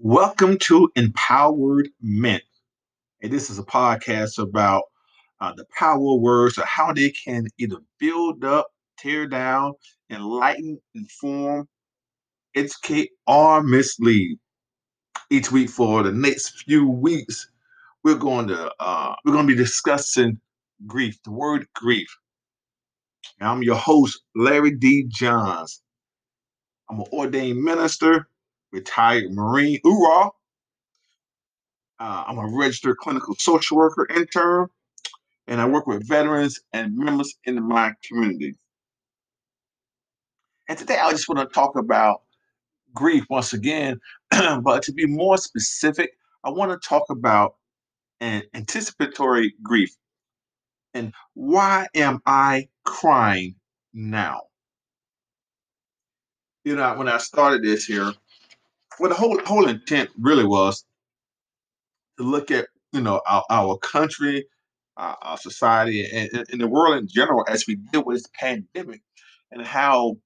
Welcome to Empowered Mint. And this is a podcast about uh, the power words, or how they can either build up, tear down, enlighten, inform, educate, or mislead. Each week for the next few weeks, we're going to uh, we're going to be discussing grief, the word grief. And I'm your host, Larry D. Johns. I'm an ordained minister, retired Marine, Oorah. Uh, I'm a registered clinical social worker intern, and I work with veterans and members in my community. And today I just want to talk about grief once again, but to be more specific, I want to talk about an anticipatory grief. And why am I crying now? You know, when I started this here, well, the whole whole intent really was to look at you know our, our country, uh, our society, and, and, the world in general as we deal with this pandemic, and how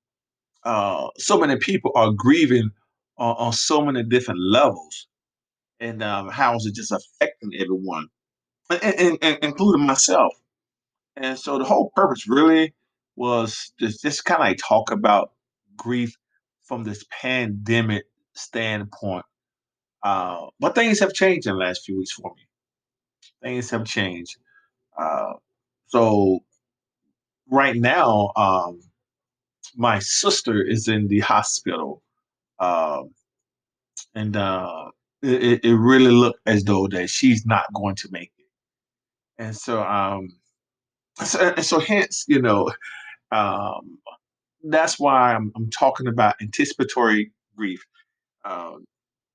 uh, so many people are grieving on, on so many different levels, and um, how is it just affecting everyone, and, and, and including myself. And so the whole purpose really was to just kind of like talk about grief from this pandemic standpoint. Uh, but things have changed in the last few weeks for me. Things have changed. Uh, so right now, um, my sister is in the hospital, um, and uh, it, it really looked as though that she's not going to make it. And so, um, so, so hence, you know, um, that's why I'm, I'm talking about anticipatory grief. Um,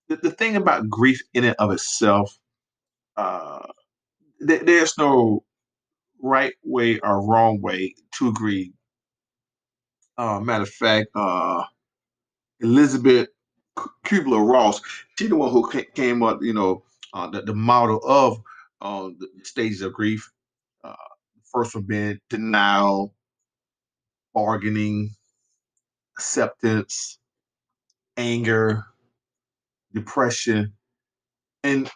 the, the thing about grief in and of itself, uh, th- there's no right way or wrong way to grieve. Uh, matter of fact, uh, Elizabeth Kubler Ross, she's the one who came up, you know, uh, the, the model of uh, the stages of grief. Uh, first one being denial, bargaining, acceptance, anger, depression, and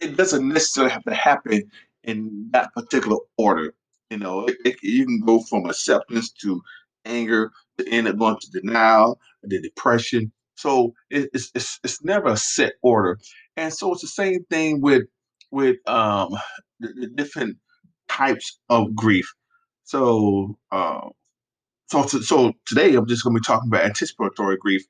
it doesn't necessarily have to happen in that particular order. You know, it, it, you can go from acceptance to anger to end up going to denial, the depression. So it, it's, it's it's never a set order, and so it's the same thing with with um the, the different types of grief. So uh, so so today I'm just going to be talking about anticipatory grief,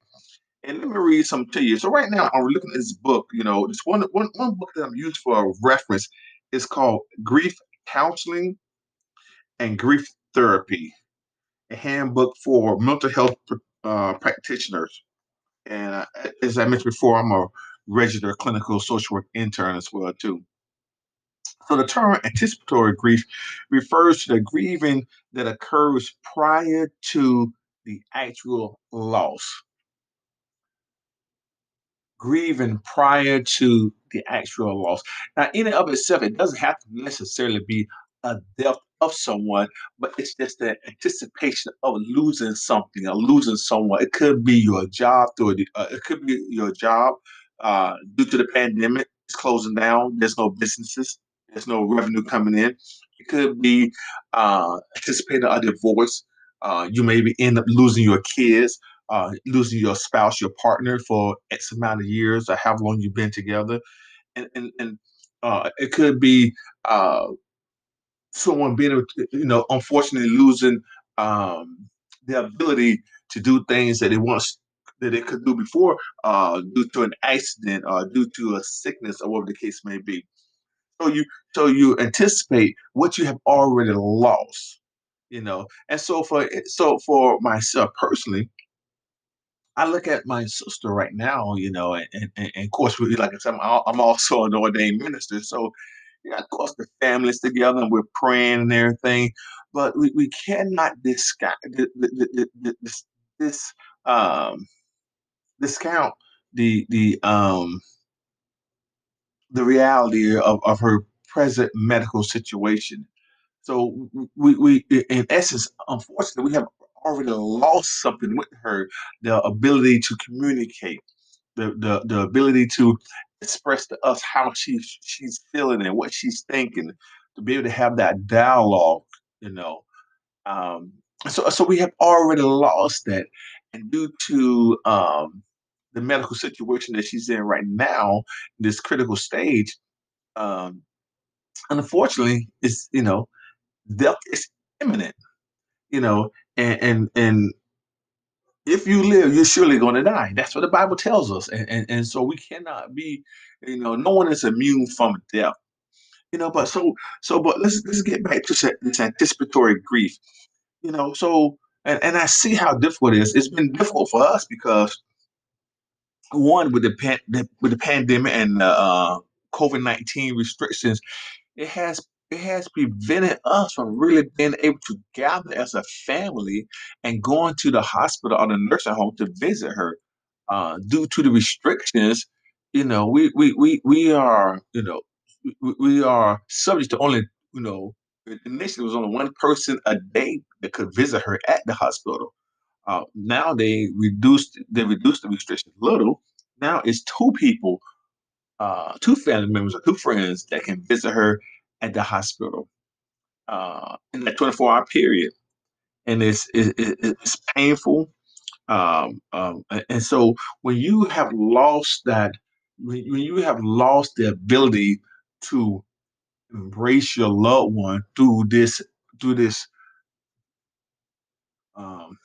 and let me read some to you. So right now I'm looking at this book. You know, this one one one book that I'm used for a reference is called Grief Counseling and Grief Therapy, a handbook for mental health uh, practitioners. And uh, as I mentioned before, I'm a registered clinical social work intern as well too. So the term anticipatory grief refers to the grieving that occurs prior to the actual loss grieving prior to the actual loss. Now, in and of itself, it doesn't have to necessarily be a death of someone, but it's just the anticipation of losing something or losing someone. It could be your job through the, uh, it could be your job uh, due to the pandemic. It's closing down. There's no businesses. There's no revenue coming in. It could be uh, anticipating a divorce. Uh, you maybe end up losing your kids uh, losing your spouse, your partner for X amount of years or how long you've been together. And, and, and uh, it could be uh, someone being, you know, unfortunately losing um, the ability to do things that they once that they could do before uh, due to an accident or due to a sickness or whatever the case may be. So you so you anticipate what you have already lost, you know. And so for so for myself personally, I look at my sister right now, you know, and, and, and of course, we, like I said, I'm, also an ordained minister. So, yeah, of course, the family's together and we're praying and everything, but we, we cannot discount this, this um, discount the the um the reality of, of her present medical situation. So we, we in essence, unfortunately, we have already lost something with her, the ability to communicate. the the, the ability to express to us how she's she's feeling and what she's thinking, to be able to have that dialogue, you know. Um, so so we have already lost that, and due to um, the medical situation that she's in right now, this critical stage, um, unfortunately, it's you know, death is imminent. You know, and and and if you live, you're surely going to die. That's what the Bible tells us, and, and and so we cannot be, you know, no one is immune from death. You know, but so so, but let's let's get back to this anticipatory grief. You know, so and and I see how difficult it is. It's been difficult for us because one with the pan, with the pandemic and uh, COVID nineteen restrictions it has it has prevented us from really being able to gather as a family and going to the hospital or the nursing home to visit her. Uh, due to the restrictions, you know, we we we we are, you know, we, are subject to only, you know, initially it was only one person a day that could visit her at the hospital. Uh, now they reduced they reduced the restrictions a little. Now it's two people uh, two family members or two friends that can visit her at the hospital uh, in that 24 hour period. And it's, it, it, it's painful. Um, um, and so when you have lost that, when when you have lost the ability to embrace your loved one through this, through this, um,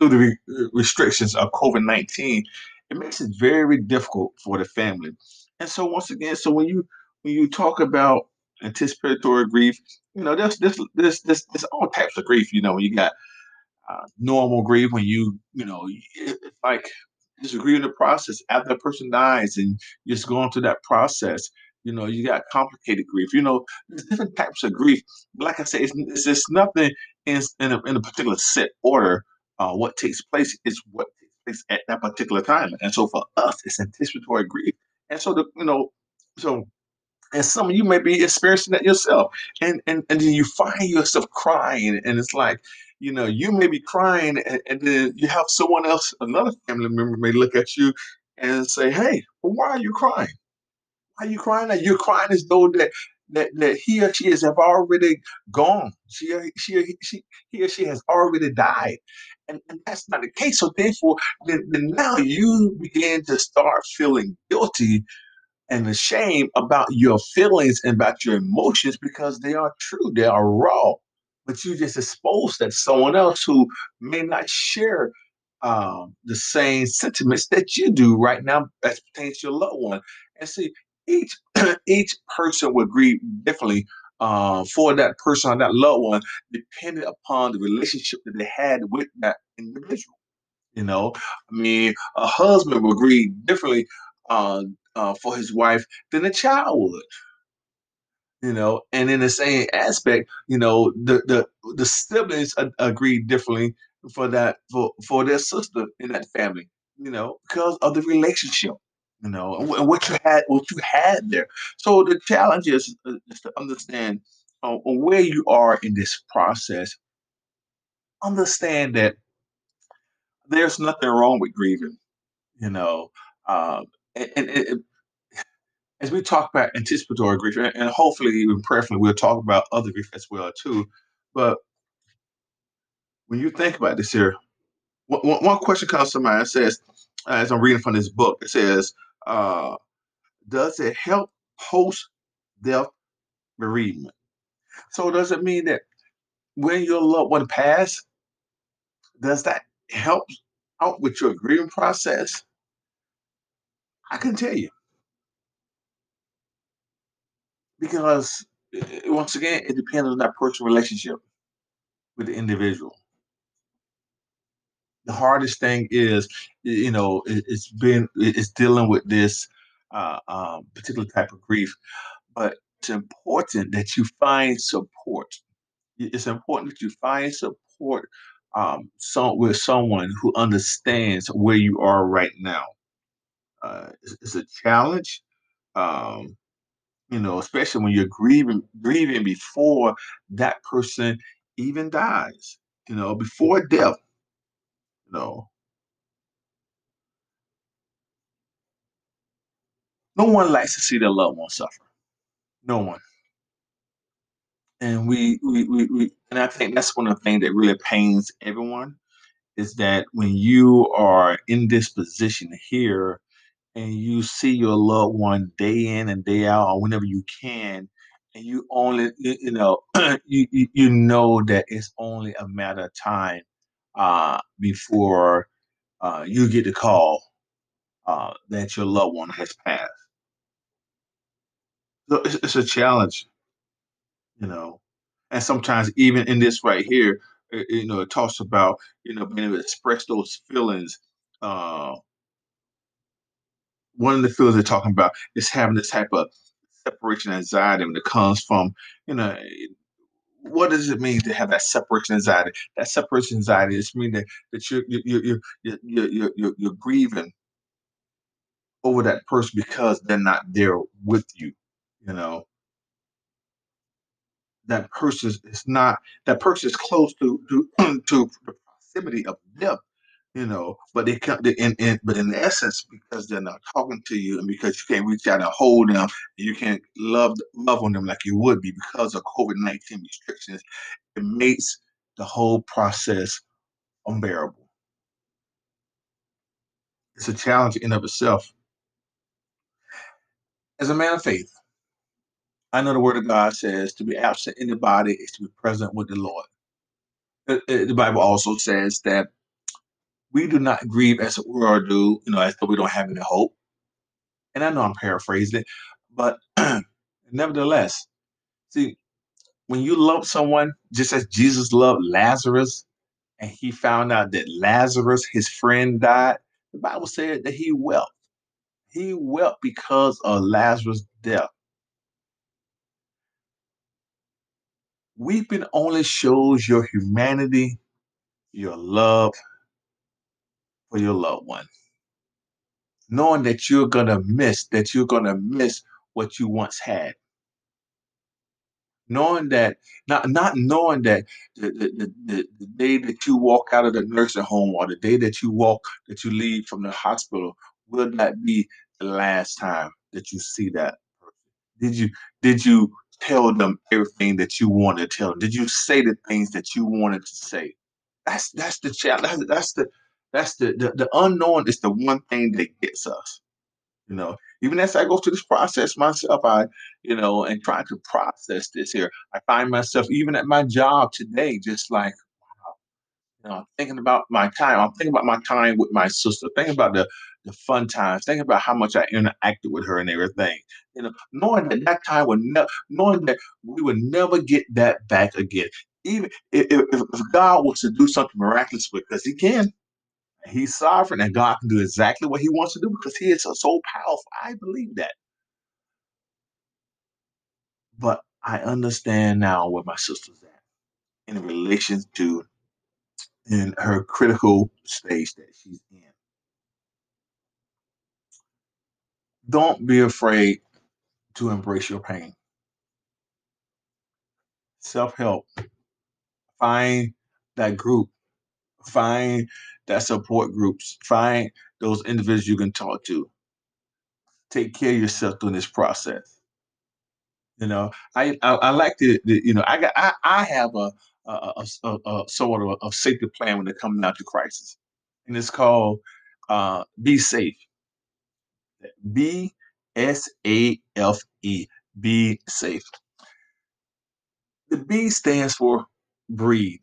through the re- restrictions of COVID 19, it makes it very difficult for the family. And so once again, so when you when you talk about anticipatory grief, you know, there's this this this there's all types of grief. You know, you got uh, normal grief when you you know it- it's like just grieving the process after the person dies and just going through that process. You know, you got complicated grief. You know, there's different types of grief. But like I say, it's, it's just nothing in in a, in a particular set order. Uh, what takes place is what takes place at that particular time. And so for us, it's anticipatory grief. And so the you know, so and some of you may be experiencing that yourself. And and, and then you find yourself crying and it's like you know you may be crying and, and then you have someone else another family member may look at you and say hey well, why are you crying? Why are you crying that you're crying as though that that, that he or she is have already gone. She she, she he or she has already died and, and that's not the case so therefore then, then now you begin to start feeling guilty and ashamed about your feelings and about your emotions because they are true, they are raw. But you just exposed that someone else who may not share um, the same sentiments that you do right now as pertains to your loved one. And see, each each person will grieve differently uh, for that person or that loved one, depending upon the relationship that they had with that individual. You know, I mean, a husband will grieve differently uh, uh, for his wife than a child would. You know, and in the same aspect, you know, the the the siblings a- agree differently for that for for their sister in that family. You know, because of the relationship. You know, and, what you had, what you had there. So the challenge is, uh, is to understand uh, where you are in this process. Understand that there's nothing wrong with grieving. You know, um, and, and, and as we talk about anticipatory grief, and, hopefully, even prayerfully, we'll talk about other grief as well too. But when you think about this here, one, one question comes to mind. It says, as I'm reading from this book, it says, uh, "Does it help post-death bereavement?" So, does it mean that when your loved one passed, does that help out with your grieving process? I can tell you because uh, once again, it depends on that personal relationship with the individual. The hardest thing is, you know, it, it's been it's dealing with this uh, um, particular type of grief, but it's important that you find support. It's important that you find support um, with someone who understands where you are right now. Uh, it's, it's a challenge, um, you know, especially when you're grieving grieving before that person even dies. You know, before death. No. no one likes to see their loved one suffer. No one. And we, we, we, we and I think that's one of the things that really pains everyone is that when you are in this position here and you see your loved one day in and day out or whenever you can and you only you know you you know that it's only a matter of time uh, before uh, you get the call uh, that your loved one has passed. So it's, it's a challenge, you know. And sometimes even in this right here, uh, you know, it talks about you know being able to express those feelings. Uh, one of the feelings they're talking about is having this type of separation anxiety when it comes from you know what does it mean to have that separation anxiety? That separation anxiety is mean that that you're you you you you you you're, you're, you're grieving over that person because they're not there with you. You know that person is not that person is close to to to the proximity of death. You know, but they. They, in, in but in essence, because they're not talking to you, and because you can't reach out and hold them, you can't love love on them like you would be because of COVID nineteen restrictions, it makes the whole process unbearable. It's a challenge in of itself. As a man of faith, I know the word of God says to be absent in the body is to be present with the Lord. The Bible also says that we do not grieve as the world do, you know, as though we don't have any hope. And I know I'm paraphrasing it, but nevertheless, see, when you love someone just as Jesus loved Lazarus, and he found out that Lazarus, his friend, died, the Bible said that he wept. He wept because of Lazarus' death. Weeping only shows your humanity, your love for your loved one. Knowing that you're gonna miss, that you're gonna miss what you once had. Knowing that, not not knowing that the, the, the, the, day that you walk out of the nursing home or the day that you walk, that you leave from the hospital, will not be the last time that you see that. Did you did you tell them everything that you wanted to tell them? Did you say the things that you wanted to say? That's that's the challenge. That's, that's the that's the, the the unknown is the one thing that gets us. You know, even as I go through this process myself, I, you know, and trying to process this here, I find myself even at my job today, just like wow, you know, I'm thinking about my time. I'm thinking about my time with my sister. Thinking about the the fun times. Thinking about how much I interacted with her and everything. You know, knowing that that time would never, knowing that we would never get that back again. Even if, if, if God was to do something miraculous, because He can, He's sovereign, and God can do exactly what He wants to do because He is so, so powerful. I believe that. But I understand now where my sister's at in relation to in her critical stage that she's in. Don't be afraid to embrace your pain. Self help. Find that group. Find that support groups. Find those individuals you can talk to. Take care of yourself during this process. You know, I I, I like to, you know, I got I, I have a a, a, a, sort of a, safety plan when it comes down to crisis, and it's called uh, "Be Safe." B S A F E. Be safe. The B stands for breathe.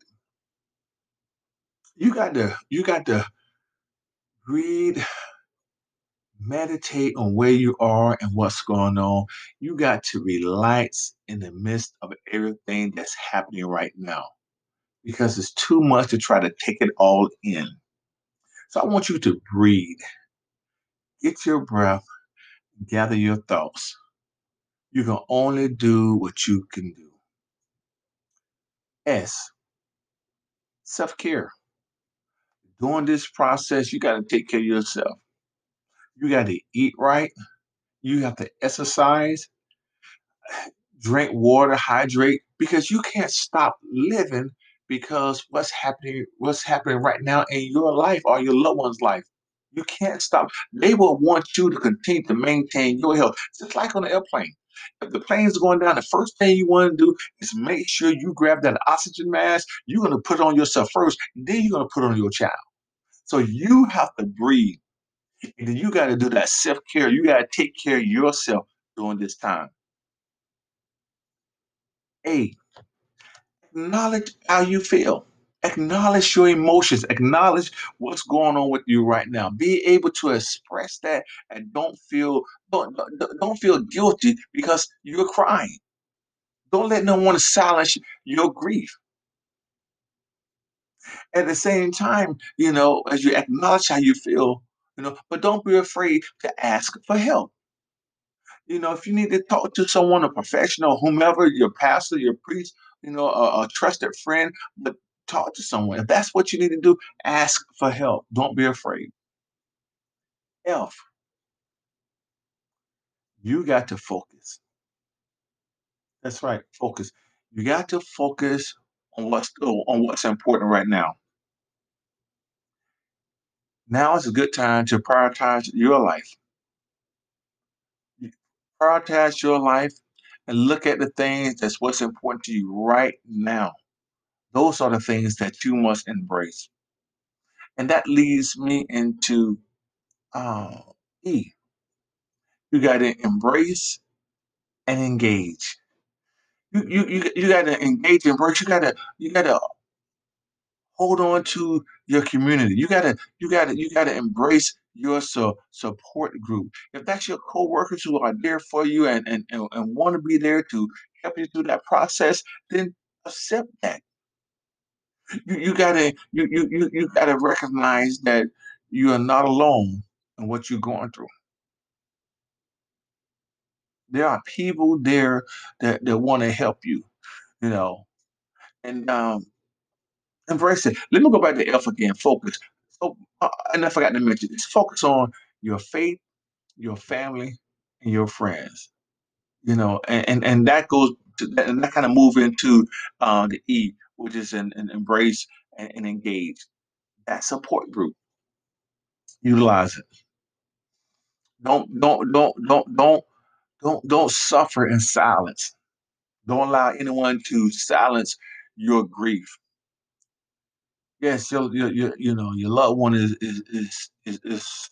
You got to you got to breathe, meditate on where you are and what's going on. You got to relax in the midst of everything that's happening right now because it's too much to try to take it all in. So I want you to breathe. Get your breath, gather your thoughts. You can only do what you can do. S, self care. During this process, you got to take care of yourself. You got to eat right. You have to exercise, drink water, hydrate, because you can't stop living because what's happening, what's happening right now in your life or your loved one's life. You can't stop. They will want you to continue to maintain your health. It's just like on an airplane. If the plane's going down, the first thing you want to do is make sure you grab that oxygen mask. You're going to put on yourself first, then you're going to put on your child. So you have to breathe. And then you got to do that self care. You got to take care of yourself during this time. A, acknowledge how you feel. Acknowledge your emotions. Acknowledge what's going on with you right now. Be able to express that and don't feel don't, don't feel guilty because you're crying. Don't let no one silence your grief. At the same time, you know, as you acknowledge how you feel, you know, but don't be afraid to ask for help. You know, if you need to talk to someone, a professional, whomever, your pastor, your priest, you know, a, a trusted friend, but talk to someone. If that's what you need to do, ask for help. Don't be afraid. F, you got to focus. That's right, focus. You got to focus on what's on what's important right now. Now is a good time to prioritize your life. Prioritize your life and look at the things that's what's important to you right now. Those are the things that you must embrace. And that leads me into uh, E. You got to embrace and engage. You you you, you got to engage and embrace. You got to you got to hold on to your community. You gotta, you gotta, you gotta embrace your su- support group. If that's your coworkers who are there for you and and, and, and want to be there to help you through that process, then accept that. You you gotta you you you, you gotta recognize that you are not alone in what you're going through. There are people there that, that want to help you, you know. And um, Embrace it. Let me go back to F again. Focus. So, uh, and I forgot to mention this. Focus on your faith, your family, and your friends. You know, and and, and that goes to that, and that kind of move into uh, the E, which is an, an embrace and, and engage. That support group. Utilize it. Don't don't don't don't don't don't don't suffer in silence. Don't allow anyone to silence your grief Yes, your your you know, your loved one is is is is, is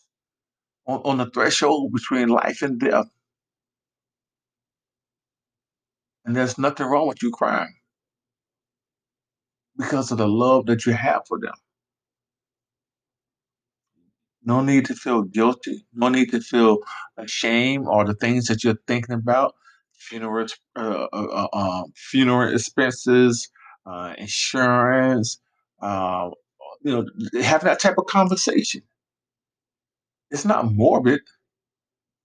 on, on the threshold between life and death, and there's nothing wrong with you crying because of the love that you have for them. No need to feel guilty. No need to feel ashamed or the things that you're thinking about. Funeral, uh, uh, uh, um, funeral expenses, uh, insurance. Uh, you know, having that type of conversation. It's not morbid.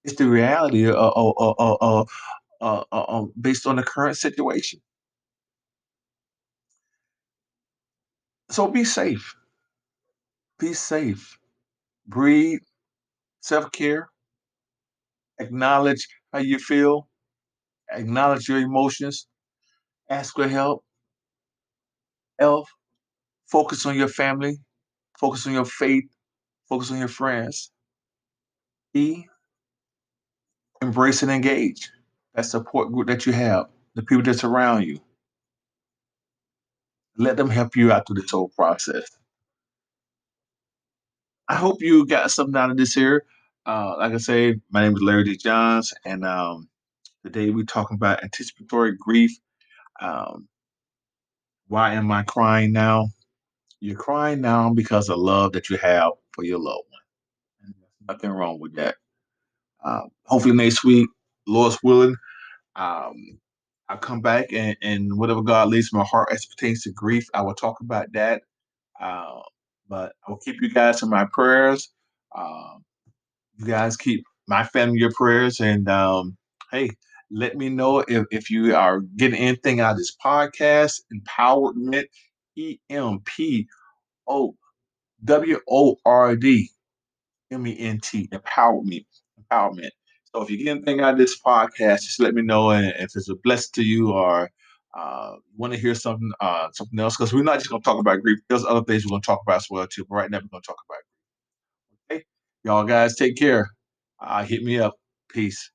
It's the reality of, of, um, based on the current situation. So be safe. Be safe. Breathe. Self care. Acknowledge how you feel. Acknowledge your emotions. Ask for help. Elf. Focus on your family. Focus on your faith. Focus on your friends. E. Embrace and engage. That support group that you have. The people that surround you. Let them help you out through this whole process. I hope you got something out of this here. Uh, like I say, my name is Larry D. Johns, and um, today we're talking about anticipatory grief. Um, why am I crying now? You're crying now because of love that you have for your loved one. Nothing wrong with that. Uh, hopefully next week, Lord's willing, um, I'll come back and, and whatever God leads my heart as pertains to grief, I will talk about that. Uh, but I will keep you guys in my prayers. Um, you guys keep my family your prayers. And um, hey, let me know if, if you are getting anything out of this podcast, empowerment, E M P O W O R D M E N T, empowerment, empowerment. So if you get anything out of this podcast, just let me know. And if it's a blessing to you or uh, want to hear something uh, something else, because we're not just going to talk about grief. There's other things we're going to talk about as well too. But right now we're going to talk about grief. Okay. Y'all guys take care. Uh, hit me up. Peace.